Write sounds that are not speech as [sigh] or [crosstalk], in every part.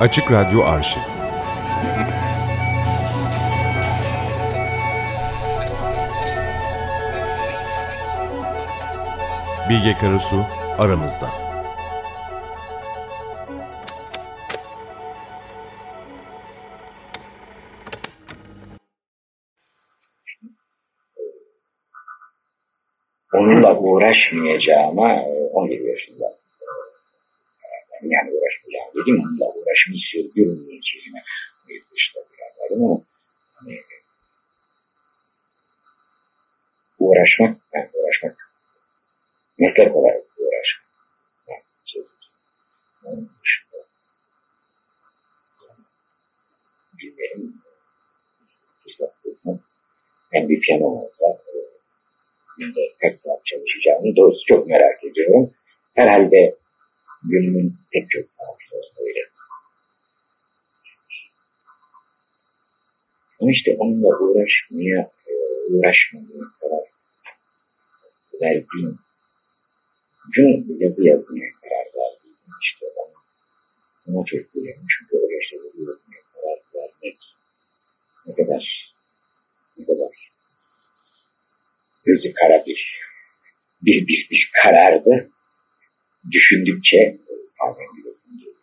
Açık Radyo Arşiv Bilge Karasu aramızda. Onunla uğraşmayacağıma 17 e, yaşında yani uğraşmayacağım dedim onunla uğraşmayı sürdürmeyeceğime işte biraz ama hani, uğraşmak yani uğraşmak meslek olarak uğraşmak. Yani, şey, onun dışında bilmiyorum. Fırsat bulsam hem bir piyano olsa günde kaç saat çalışacağını doğrusu çok merak ediyorum. Herhalde günümün pek çok saati öyle. Ama işte onunla uğraşmaya, e, uğraşmamaya karar verdiğim gün yazı yazmaya karar verdiğim işte ben ona çok güveniyorum. Çünkü o yaşta yazı yazmaya karar vermek ne kadar ne kadar gözü kara bir bir bir bir karardı düşündükçe sahnen bilesin geliyor.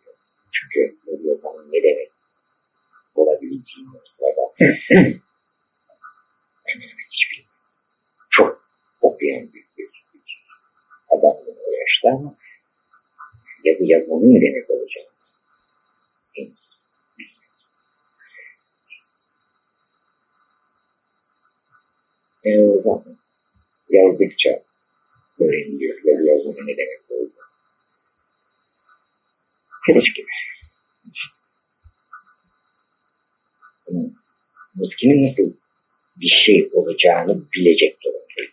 Çünkü yazı yazmanın ne demek olabileceğini sırada hemen hemen hiçbir çok okuyan büyük bir, bir adam o yaşta ama yazı yazmanın ne demek olacağını e, o zaman yazdıkça öğreniliyor yazı yazmanın ne demek olduğunu. Kılıç gibi. Muskinin nasıl bir şey olacağını bilecek durumdayım.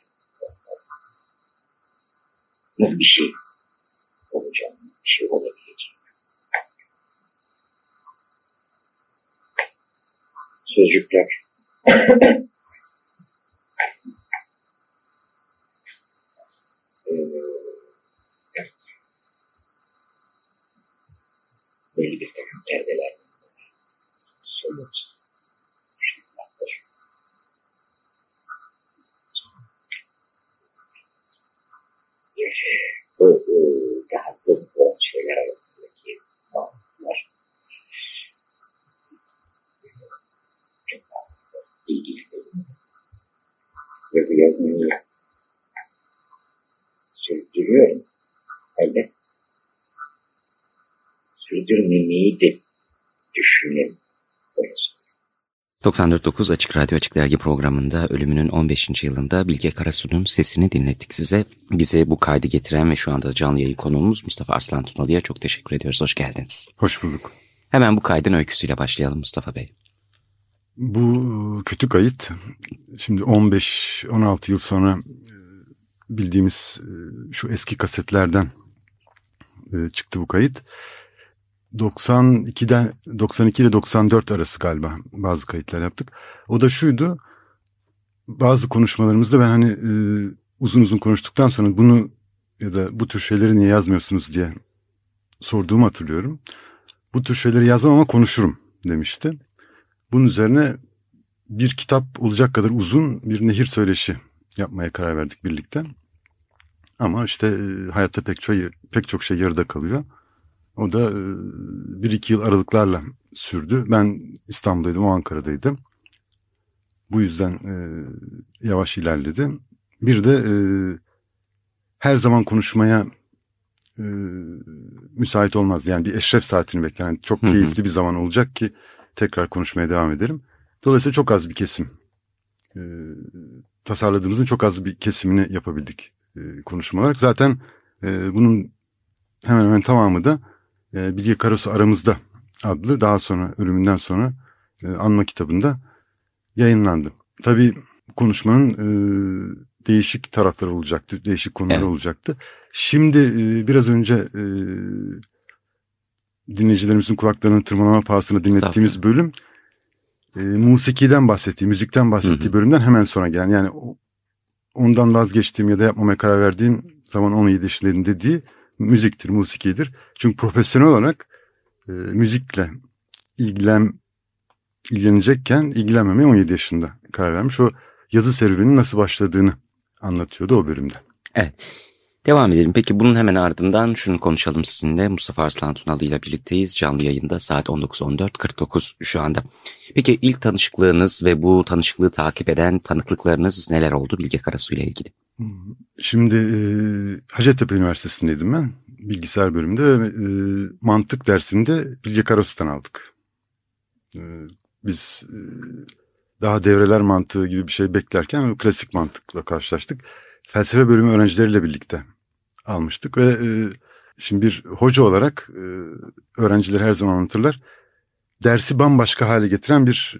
Nasıl bir şey olacağını, nasıl bir şey olabileceğini. Sözcükler belli [clears throat] bir takım perdeler somut şartlar. Bu e, daha somut olan şeyler arasındaki bağlantılar çok daha ilgili yazı yazmayı sürdürüyorum. Elbette de düşünün. 94.9 Açık Radyo Açık Dergi programında ölümünün 15. yılında Bilge Karasu'nun sesini dinlettik size. Bize bu kaydı getiren ve şu anda canlı yayın konuğumuz Mustafa Arslan Tunalı'ya çok teşekkür ediyoruz. Hoş geldiniz. Hoş bulduk. Hemen bu kaydın öyküsüyle başlayalım Mustafa Bey. Bu kötü kayıt şimdi 15-16 yıl sonra e, bildiğimiz e, şu eski kasetlerden e, çıktı bu kayıt. 92'den 92 ile 94 arası galiba bazı kayıtlar yaptık. O da şuydu. Bazı konuşmalarımızda ben hani e, uzun uzun konuştuktan sonra bunu ya da bu tür şeyleri niye yazmıyorsunuz diye sorduğumu hatırlıyorum. Bu tür şeyleri yazmam ama konuşurum demişti. Bunun üzerine bir kitap olacak kadar uzun bir nehir söyleşi yapmaya karar verdik birlikte. Ama işte e, hayatta pek çok pek çok şey yarıda kalıyor. O da e, bir iki yıl aralıklarla sürdü. Ben İstanbul'daydım, o Ankara'daydım. Bu yüzden e, yavaş ilerledi. Bir de e, her zaman konuşmaya e, müsait olmaz. Yani bir eşref saatini bekler. Yani çok keyifli bir zaman olacak ki tekrar konuşmaya devam ederim. Dolayısıyla çok az bir kesim. E, tasarladığımızın çok az bir kesimini yapabildik e, konuşma olarak. Zaten e, bunun hemen hemen tamamı da e, Bilge Karasu Aramızda adlı daha sonra ölümünden sonra e, anma kitabında yayınlandı. Tabii konuşmanın e, değişik tarafları olacaktı, değişik konular evet. olacaktı. Şimdi e, biraz önce e, dinleyicilerimizin kulaklarının tırmalama pahasına dinlettiğimiz bölüm e, musikiden bahsettiği, müzikten bahsettiği hı hı. bölümden hemen sonra gelen yani ondan vazgeçtiğim ya da yapmamaya karar verdiğim zaman 17 yaşındaydım dediği müziktir, musikidir. Çünkü profesyonel olarak e, müzikle ilgilen ilgilenecekken ilgilenmemeye 17 yaşında karar vermiş. O yazı serüveninin nasıl başladığını anlatıyordu o bölümde. Evet. Devam edelim. Peki bunun hemen ardından şunu konuşalım sizinle. Mustafa Arslan Tunalı ile birlikteyiz. Canlı yayında saat 19.14.49 şu anda. Peki ilk tanışıklığınız ve bu tanışıklığı takip eden tanıklıklarınız neler oldu Bilge Karasu ile ilgili? Şimdi e, Hacettepe Üniversitesi'ndeydim ben. Bilgisayar bölümünde ve e, mantık dersinde Bilge Karasu'dan aldık. E, biz daha devreler mantığı gibi bir şey beklerken klasik mantıkla karşılaştık. Felsefe bölümü öğrencileriyle birlikte almıştık ve şimdi bir hoca olarak öğrenciler her zaman anlatırlar. Dersi bambaşka hale getiren bir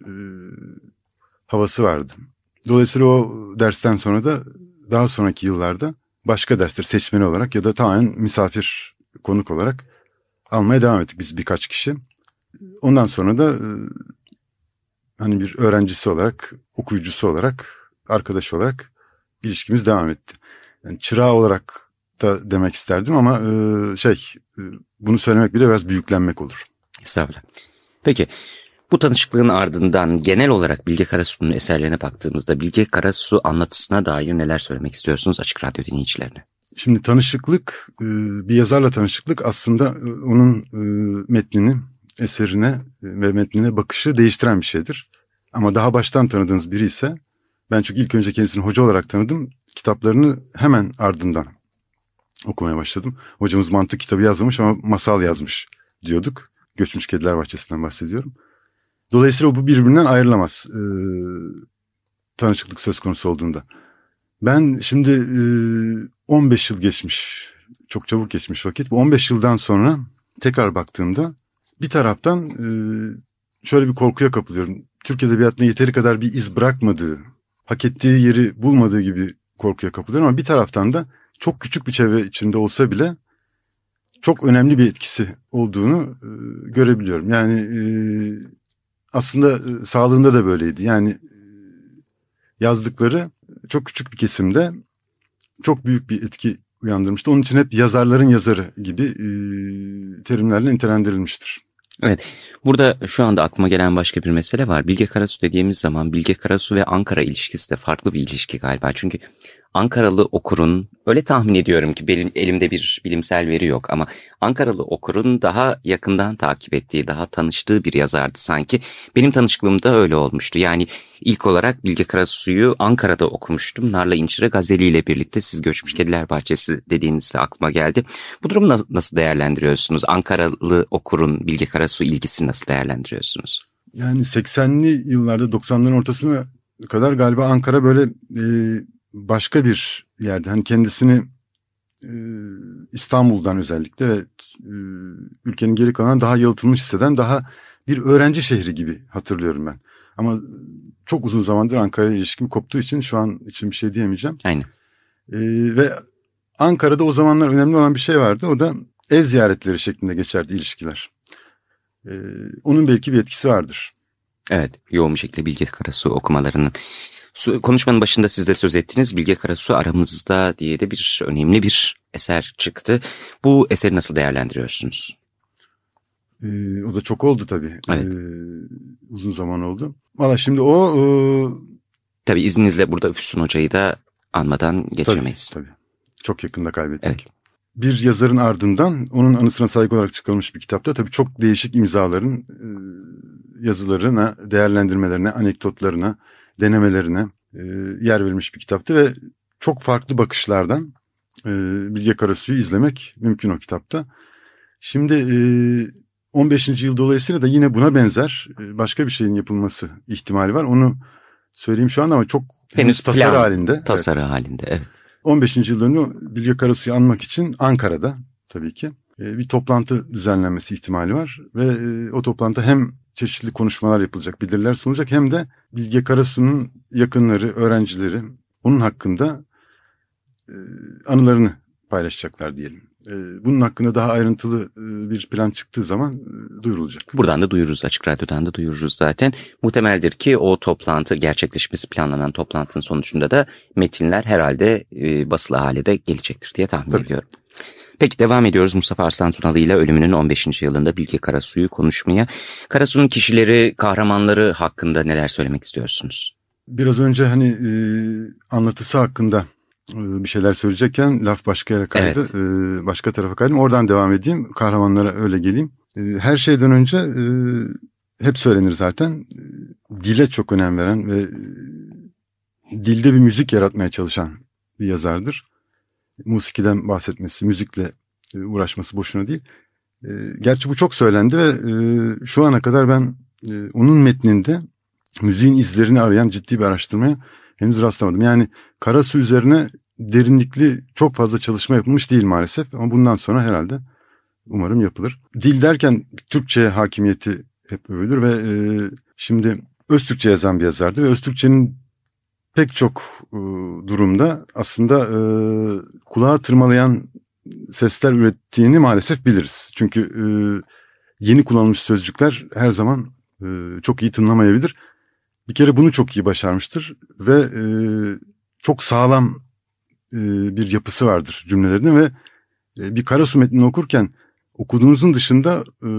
havası vardı. Dolayısıyla o dersten sonra da daha sonraki yıllarda başka dersler seçmeni olarak ya da tamamen misafir konuk olarak almaya devam ettik biz birkaç kişi. Ondan sonra da e, hani bir öğrencisi olarak, okuyucusu olarak, arkadaş olarak ilişkimiz devam etti. Yani çırağı olarak da demek isterdim ama e, şey e, bunu söylemek bile biraz büyüklenmek olur. Estağfurullah. Peki bu tanışıklığın ardından genel olarak Bilge Karasu'nun eserlerine baktığımızda Bilge Karasu anlatısına dair neler söylemek istiyorsunuz Açık Radyo dinleyicilerine? Şimdi tanışıklık, e, bir yazarla tanışıklık aslında e, onun e, metnini, eserine ve metnine bakışı değiştiren bir şeydir. Ama daha baştan tanıdığınız biri ise, ben çünkü ilk önce kendisini hoca olarak tanıdım, kitaplarını hemen ardından okumaya başladım. Hocamız mantık kitabı yazmamış ama masal yazmış diyorduk. Göçmüş Kediler Bahçesi'nden bahsediyorum. Dolayısıyla bu birbirinden ayrılamaz e, tanışıklık söz konusu olduğunda. Ben şimdi e, 15 yıl geçmiş, çok çabuk geçmiş vakit. Bu 15 yıldan sonra tekrar baktığımda bir taraftan e, şöyle bir korkuya kapılıyorum. Türk Edebiyatı'na yeteri kadar bir iz bırakmadığı, hak ettiği yeri bulmadığı gibi korkuya kapılıyorum. Ama bir taraftan da çok küçük bir çevre içinde olsa bile çok önemli bir etkisi olduğunu e, görebiliyorum. Yani e, aslında e, sağlığında da böyleydi. Yani e, yazdıkları çok küçük bir kesimde çok büyük bir etki uyandırmıştı. Onun için hep yazarların yazarı gibi e, terimlerle nitelendirilmiştir. Evet. Burada şu anda aklıma gelen başka bir mesele var. Bilge Karasu dediğimiz zaman Bilge Karasu ve Ankara ilişkisi de farklı bir ilişki galiba. Çünkü Ankaralı okurun öyle tahmin ediyorum ki benim elimde bir bilimsel veri yok ama Ankaralı okurun daha yakından takip ettiği, daha tanıştığı bir yazardı sanki. Benim tanışıklığımda öyle olmuştu. Yani ilk olarak Bilge Karasu'yu Ankara'da okumuştum. Narla İncire Gazeli ile birlikte siz Göçmüş Kediler Bahçesi dediğinizde aklıma geldi. Bu durumu nasıl değerlendiriyorsunuz? Ankaralı okurun Bilge Karasu ilgisini nasıl değerlendiriyorsunuz? Yani 80'li yıllarda 90'ların ortasına kadar galiba Ankara böyle e, başka bir yerde hani kendisini e, İstanbul'dan özellikle ve e, ülkenin geri kalan daha yalıtılmış hisseden daha bir öğrenci şehri gibi hatırlıyorum ben. Ama çok uzun zamandır Ankara ile ilişkim koptuğu için şu an için bir şey diyemeyeceğim. Aynen. E, ve Ankara'da o zamanlar önemli olan bir şey vardı. O da ev ziyaretleri şeklinde geçerdi ilişkiler. E, onun belki bir etkisi vardır. Evet, yoğun bir şekilde Bilge Karasu okumalarının. Konuşmanın başında siz de söz ettiniz. Bilge Karasu aramızda diye de bir önemli bir eser çıktı. Bu eseri nasıl değerlendiriyorsunuz? Ee, o da çok oldu tabii. Evet. Ee, uzun zaman oldu. Valla şimdi o... E... Tabii izninizle burada Füsun Hoca'yı da anmadan geçemeyiz. Tabii, tabii. Çok yakında kaybettik. Evet. Bir yazarın ardından onun anısına saygı olarak çıkarılmış bir kitapta tabii çok değişik imzaların e, yazılarına, değerlendirmelerine, anekdotlarına, denemelerine e, yer verilmiş bir kitaptı ve çok farklı bakışlardan e, Bilge Karasu'yu izlemek mümkün o kitapta. Şimdi e, 15. yıl dolayısıyla da yine buna benzer e, başka bir şeyin yapılması ihtimali var. Onu söyleyeyim şu anda ama çok henüz tasarı plan, halinde. Tasarı evet. halinde evet. 15. yıllarını Bilge Karasu'yu anmak için Ankara'da tabii ki e, bir toplantı düzenlenmesi ihtimali var. Ve e, o toplantı hem çeşitli konuşmalar yapılacak, bildiriler sunulacak hem de Bilge Karasu'nun yakınları, öğrencileri onun hakkında e, anılarını paylaşacaklar diyelim. E, bunun hakkında daha ayrıntılı e, bir plan çıktığı zaman e, duyurulacak. Buradan da duyururuz açık radyodan da duyururuz zaten. Muhtemeldir ki o toplantı gerçekleşmesi planlanan toplantının sonucunda da metinler herhalde e, basılı hale de gelecektir diye tahmin Tabii. ediyorum. Peki devam ediyoruz Mustafa Arslan Tunalı ile ölümünün 15. yılında Bilge Karasu'yu konuşmaya. Karasu'nun kişileri, kahramanları hakkında neler söylemek istiyorsunuz? Biraz önce hani e, anlatısı hakkında e, bir şeyler söyleyecekken laf başka yere kaydı. Evet. E, başka tarafa kaydım. Oradan devam edeyim. Kahramanlara öyle geleyim. E, her şeyden önce e, hep söylenir zaten. e, Dile çok önem veren ve e, dilde bir müzik yaratmaya çalışan bir yazardır. Musikiden bahsetmesi, müzikle e, uğraşması boşuna değil. E, gerçi bu çok söylendi ve e, şu ana kadar ben onun metninde müziğin izlerini arayan ciddi bir araştırmaya henüz rastlamadım. Yani Karasu üzerine derinlikli çok fazla çalışma yapılmış değil maalesef ama bundan sonra herhalde umarım yapılır. Dil derken Türkçe hakimiyeti hep övülür ve şimdi Öztürkçe yazan bir yazardı ve Öztürkçenin pek çok e, durumda aslında e, kulağa tırmalayan sesler ürettiğini maalesef biliriz. Çünkü e, yeni kullanılmış sözcükler her zaman e, çok iyi tınlamayabilir. Bir kere bunu çok iyi başarmıştır ve e, çok sağlam e, bir yapısı vardır cümlelerinde ve e, bir Karasu metnini okurken okuduğunuzun dışında e,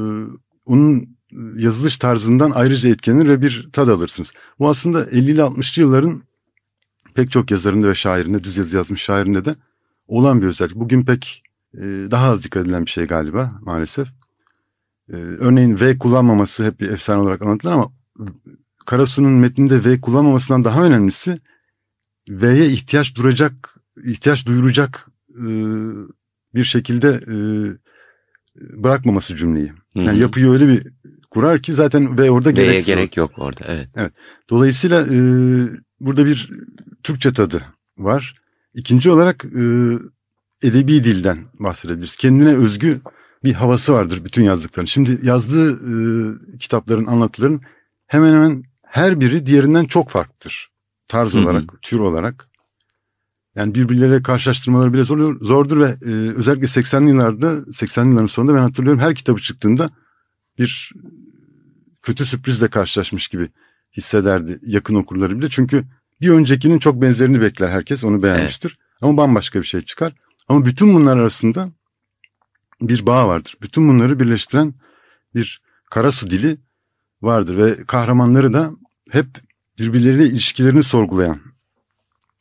onun yazılış tarzından ayrıca etkilenir ve bir tad alırsınız. Bu aslında 50'li 60'lı yılların pek çok yazarında ve şairinde, düz yazı yazmış şairinde de olan bir özellik. Bugün pek e, daha az dikkat edilen bir şey galiba maalesef. E, örneğin V kullanmaması hep bir efsane olarak anlatılır ama Karasu'nun metninde V kullanmamasından daha önemlisi V'ye ihtiyaç duracak, ihtiyaç duyuracak e, bir şekilde e, bırakmaması cümleyi. Yani Hı hı. yapıyı öyle bir kurar ki zaten V orada V'ye gereksiz. gerek yok orada evet. Dolayısıyla e, burada bir Türkçe tadı var. İkinci olarak e, edebi dilden bahsedebiliriz. Kendine özgü bir havası vardır bütün yazdıkların. Şimdi yazdığı e, kitapların, anlatıların hemen hemen her biri diğerinden çok farklıdır. Tarz Hı hı. olarak, tür olarak. Yani birbirleriyle karşılaştırmaları bile zor, zordur ve e, özellikle 80'li yıllarda, 80'li yılların sonunda ben hatırlıyorum her kitabı çıktığında bir kötü sürprizle karşılaşmış gibi hissederdi yakın okurları bile. Çünkü bir öncekinin çok benzerini bekler herkes onu beğenmiştir. Ama bambaşka bir şey çıkar. Ama bütün bunlar arasında bir bağ vardır. Bütün bunları birleştiren bir karasu dili vardır ve kahramanları da hep birbirleriyle ilişkilerini sorgulayan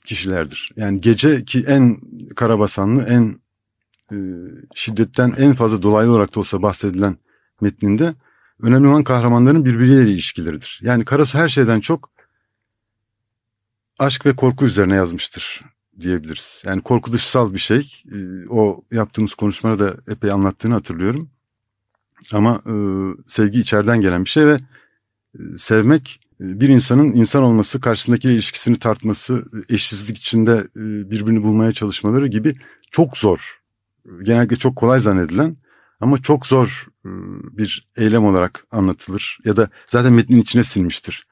kişilerdir. Yani gece ki en karabasanlı, en e, şiddetten en fazla dolaylı olarak da olsa bahsedilen metninde önemli olan kahramanların birbirleriyle ilişkileridir. Yani Karasu her şeyden çok aşk ve korku üzerine yazmıştır diyebiliriz. Yani korku dışsal bir şey. Ee, O yaptığımız konuşmada da epey anlattığını hatırlıyorum. Ama e, sevgi içeriden gelen bir şey ve e, sevmek e, bir insanın insan olması, karşısındakiyle ilişkisini tartması, eşsizlik içinde birbirini bulmaya çalışmaları gibi çok zor. Genellikle çok kolay zannedilen ama çok zor bir eylem olarak anlatılır ya da zaten metnin içine sinmiştir.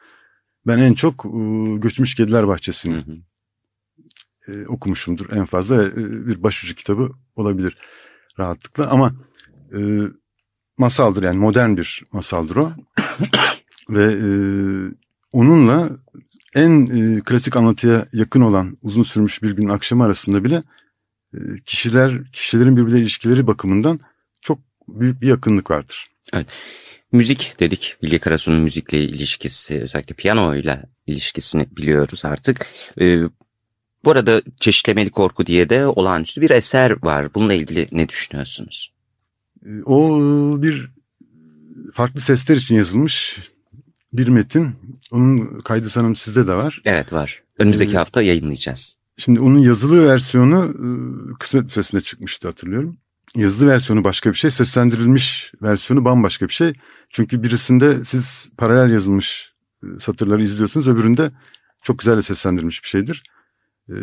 Ben en çok e, Göçmüş Kediler Bahçesi'ni Hı hı. e, okumuşumdur en fazla e, bir başucu kitabı olabilir rahatlıkla ama e, masaldır yani modern bir masaldır o [coughs] ve e, onunla en e, klasik anlatıya yakın olan uzun sürmüş bir gün akşamı arasında bile e, kişiler kişilerin birbirleriyle ilişkileri bakımından büyük bir yakınlık vardır. Müzik dedik. Bilge Karasu'nun müzikle ilişkisi, özellikle piyanoyla ilişkisini biliyoruz artık. Ee, bu arada Çeşitlemeli Korku diye de olağanüstü bir eser var. Bununla ilgili ne düşünüyorsunuz? E, O bir farklı sesler için yazılmış bir metin. Onun kaydı sanırım sizde de var. Evet var. Önümüzdeki Ee, hafta yayınlayacağız. Şimdi onun yazılı versiyonu e, Kısmet Lisesi'nde çıkmıştı hatırlıyorum. Yazılı versiyonu başka bir şey, seslendirilmiş versiyonu bambaşka bir şey. Çünkü birisinde siz paralel yazılmış e, satırları izliyorsunuz, öbüründe çok güzel seslendirilmiş bir şeydir. E,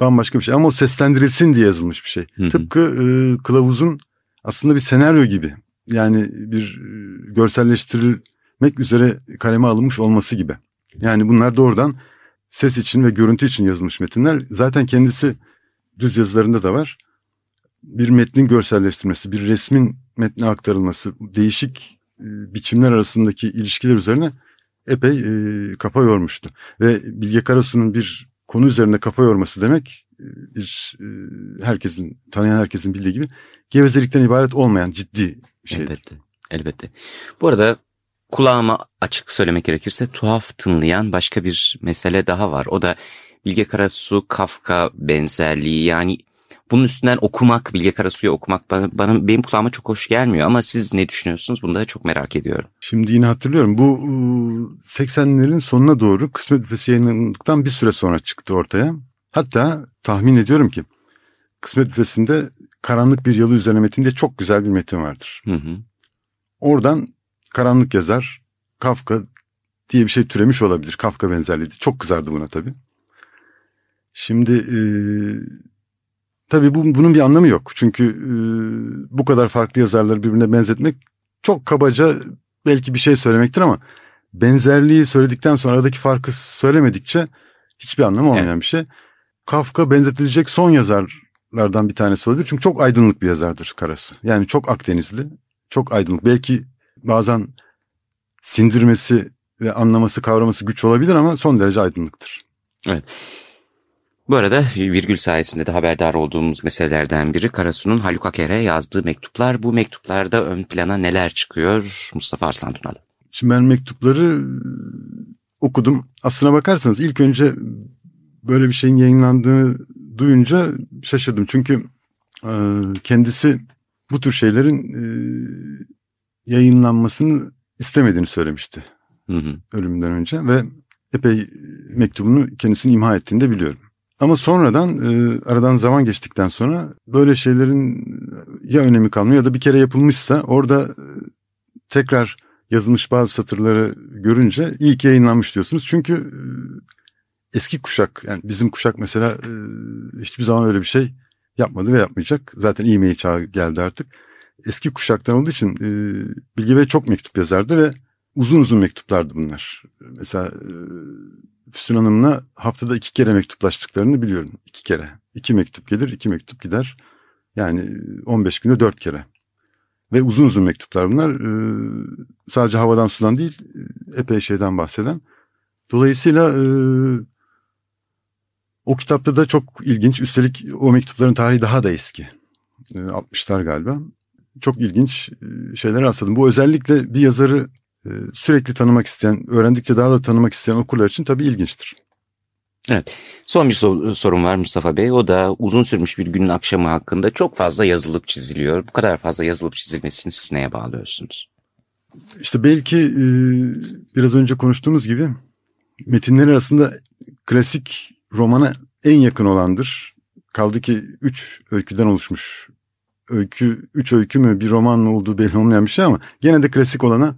Bambaşka bir şey ama o seslendirilsin diye yazılmış bir şey. Hı hı. Tıpkı e, kılavuzun aslında bir senaryo gibi. Yani bir e, görselleştirilmek üzere kaleme alınmış olması gibi. Yani bunlar doğrudan ses için ve görüntü için yazılmış metinler. Zaten kendisi düz yazılarında da var. Bir metnin görselleştirmesi, bir resmin metne aktarılması, değişik e, biçimler arasındaki ilişkiler üzerine epey e, kafa yormuştu. Ve Bilge Karasu'nun bir konu üzerinde kafa yorması demek e, bir herkesin, tanıyan herkesin bildiği gibi gevezelikten ibaret olmayan ciddi bir şeydir. Elbette, elbette. Bu arada kulağıma açık söylemek gerekirse tuhaf tınlayan başka bir mesele daha var. O da Bilge Karasu Kafka benzerliği yani bunun üstünden okumak, Bilge Karasu'yu okumak bana, bana benim kulağıma çok hoş gelmiyor ama siz ne düşünüyorsunuz? Bunu da çok merak ediyorum. Şimdi yine hatırlıyorum bu 80'lerin sonuna doğru Kısmet Büfesi yayınlandıktan bir süre sonra çıktı ortaya. Hatta tahmin ediyorum ki Kısmet Büfesi'nde Karanlık Bir Yalı Üzerine Metin diye çok güzel bir metin vardır. Hı hı. Oradan karanlık yazar Kafka diye bir şey türemiş olabilir. Kafka benzerliği. Çok kızardı buna tabii. Şimdi e, tabii bu, bunun bir anlamı yok. Çünkü e, bu kadar farklı yazarları birbirine benzetmek çok kabaca belki bir şey söylemektir ama benzerliği söyledikten sonra aradaki farkı söylemedikçe hiçbir anlamı olmayan evet. bir şey. Kafka benzetilecek son yazarlardan bir tanesi olabilir. Çünkü çok aydınlık bir yazardır Karasu. Yani çok Akdenizli, çok aydınlık. Belki bazen sindirmesi ve anlaması, kavraması güç olabilir ama son derece aydınlıktır. Evet. Bu arada virgül sayesinde de haberdar olduğumuz meselelerden biri Karasu'nun Haluk Aker'e yazdığı mektuplar. Bu mektuplarda ön plana neler çıkıyor Mustafa Arslan Tunalı? Şimdi ben mektupları okudum. Aslına bakarsanız ilk önce böyle bir şeyin yayınlandığını duyunca şaşırdım. Çünkü kendisi bu tür şeylerin yayınlanmasını istemediğini söylemişti. Hı hı. Ölümünden önce ve epey mektubunu kendisini imha ettiğini de biliyorum. Ama sonradan e, aradan zaman geçtikten sonra böyle şeylerin ya önemi kalmıyor ya da bir kere yapılmışsa orada e, tekrar yazılmış bazı satırları görünce iyi ki yayınlanmış diyorsunuz. Çünkü e, eski kuşak yani bizim kuşak mesela e, hiçbir zaman öyle bir şey yapmadı ve yapmayacak. Zaten e-mail çağı geldi artık. Eski kuşaktan olduğu için e, Bilge Bey çok mektup yazardı ve uzun uzun mektuplardı bunlar. Mesela e, Füsun Hanım'la haftada iki kere mektuplaştıklarını biliyorum. İki kere. İki mektup gelir, iki mektup gider. Yani 15 günde dört kere. Ve uzun uzun mektuplar bunlar. Ee, sadece havadan sudan değil, epey şeyden bahseden. Dolayısıyla e, o kitapta da çok ilginç. Üstelik o mektupların tarihi daha da eski. E, 60'lar galiba. Çok ilginç e, şeyler rastladım. Bu özellikle bir yazarı sürekli tanımak isteyen, öğrendikçe daha da tanımak isteyen okurlar için tabii ilginçtir. Evet. Son bir sorun var Mustafa Bey. O da uzun sürmüş bir günün akşamı hakkında çok fazla yazılıp çiziliyor. Bu kadar fazla yazılıp çizilmesini siz neye bağlıyorsunuz? İşte belki e, biraz önce konuştuğumuz gibi metinler arasında klasik romana en yakın olandır. Kaldı ki üç öyküden oluşmuş. Öykü, üç öykü mü bir roman mı olduğu belli olmayan bir şey ama gene de klasik olana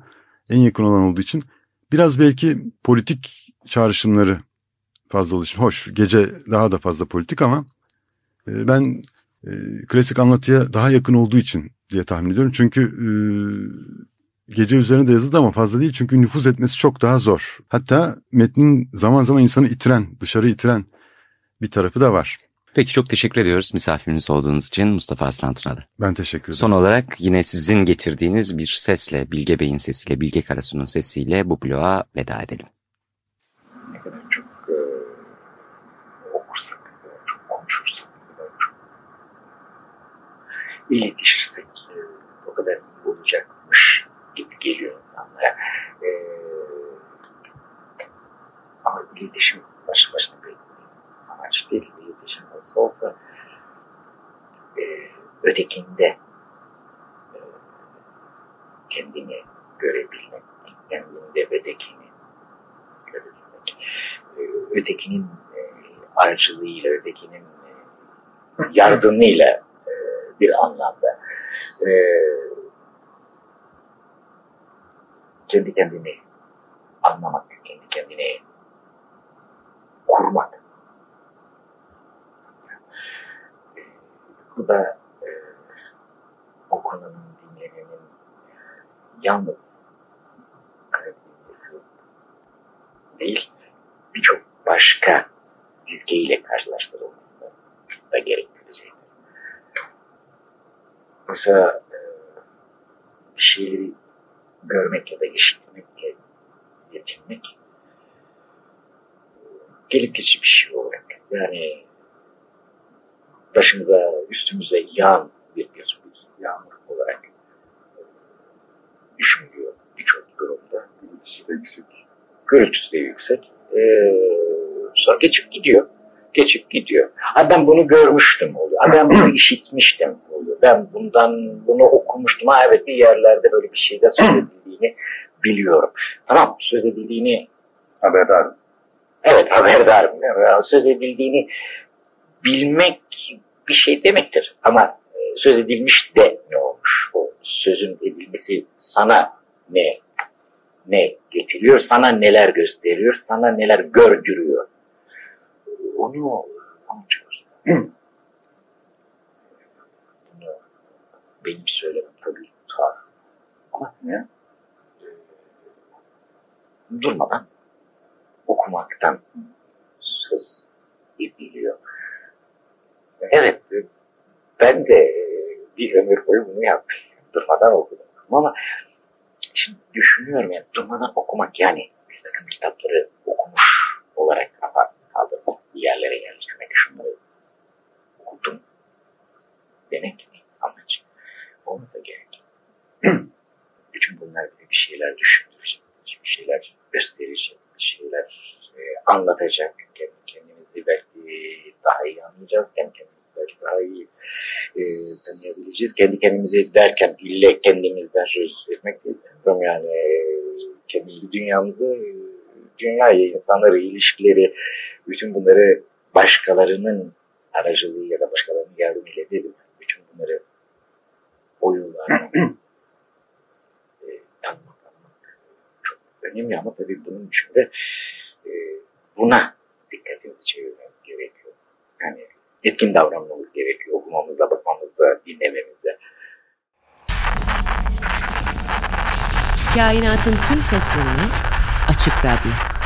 en yakın olan olduğu için biraz belki politik çağrışımları fazla için. Hoş gece daha da fazla politik ama e, ben e, klasik anlatıya daha yakın olduğu için diye tahmin ediyorum. Çünkü e, gece üzerine de yazıldı ama fazla değil çünkü nüfuz etmesi çok daha zor. Hatta metnin zaman zaman insanı itiren, dışarı itiren bir tarafı da var. Peki çok teşekkür ediyoruz misafirimiz olduğunuz için Mustafa Arslan Tunalı. Ben teşekkür ederim. Son olarak yine sizin getirdiğiniz bir sesle, Bilge Bey'in sesiyle, Bilge Karasu'nun sesiyle bu bloğa veda edelim. Ne kadar çok e, okursak, çok konuşursak, çok iletişirsek e, o kadar olacakmış gibi geliyor insanlara. E, ama iletişim baş başına bir amaç değil olsa olsa e, ötekinde e, kendini görebilmek, kendinde ötekini görebilmek, e, ötekinin e, aracılığıyla, ötekinin [laughs] yardımıyla bir anlamda kendi kendini anlamak, kendi kendini kurmak. Bu da yalnız karabilmesi değil, birçok başka dizgeyle karşılaştırılması da gerektirecektir. Oysa e, bir şeyleri görmek ya da işitmekle yetinmek gelip geçici bir şey olarak. Yani başımıza, üstümüze yağan bir, bir yağmur olarak düşünülüyor birçok durumda. Gürültüsü de yüksek. Gürültüsü de yüksek. Ee, sonra geçip gidiyor. Geçip gidiyor. Ha ben bunu görmüştüm oluyor. Ha ben bunu işitmiştim oluyor. Ben bundan bunu okumuştum. Ha evet bir yerlerde böyle bir şeyde söz edildiğini biliyorum. Tamam söz edildiğini Haberdarım. Evet haberdarım. Yani Söz edildiğini bilmek bir şey demektir. Ama e, söz edilmiş de ne olmuş? O sözün edilmesi sana ne ne getiriyor? Sana neler gösteriyor? Sana neler gördürüyor? Onu anlatıyoruz. Bunu benim söylemem tabii tuhaf. Ama ne? Durmadan okumaktan söz ediliyor. Evet, ben de bir ömür boyu bunu yaptım. Durmadan okudum. Ama şimdi düşünüyorum yani durmadan okumak yani bir takım kitapları okumuş olarak kafa kaldırmak, bir yerlere yerleştirmek, şunları okudum demek mi amaç? Olmasa gerek. [clears throat] Bütün bunlar bir şeyler düşündürecek, bir şeyler gösterecek, bir şeyler e, anlatacak. Kendi kendimizi belki daha iyi anlayacağız, kendi kendimizi belki daha iyi e, tanıyabileceğiz. Kendi kendimizi derken ille kendimizden söz etmek. Sanırım yani e, kendi dünyamızı, dünyayı, insanları, ilişkileri, bütün bunları başkalarının aracılığı ya da başkalarının yardımıyla değil, bütün bunları oyunlarla [clears throat] e, tanımak, anlamak çok önemli ama tabii bunun içinde e, buna dikkatimizi çevirmemiz gerekiyor. Yani etkin davranmamız gerekiyor. Okumamızda, bakmamızda, dinlememizde. Kainatın tüm seslerini Açık Radyo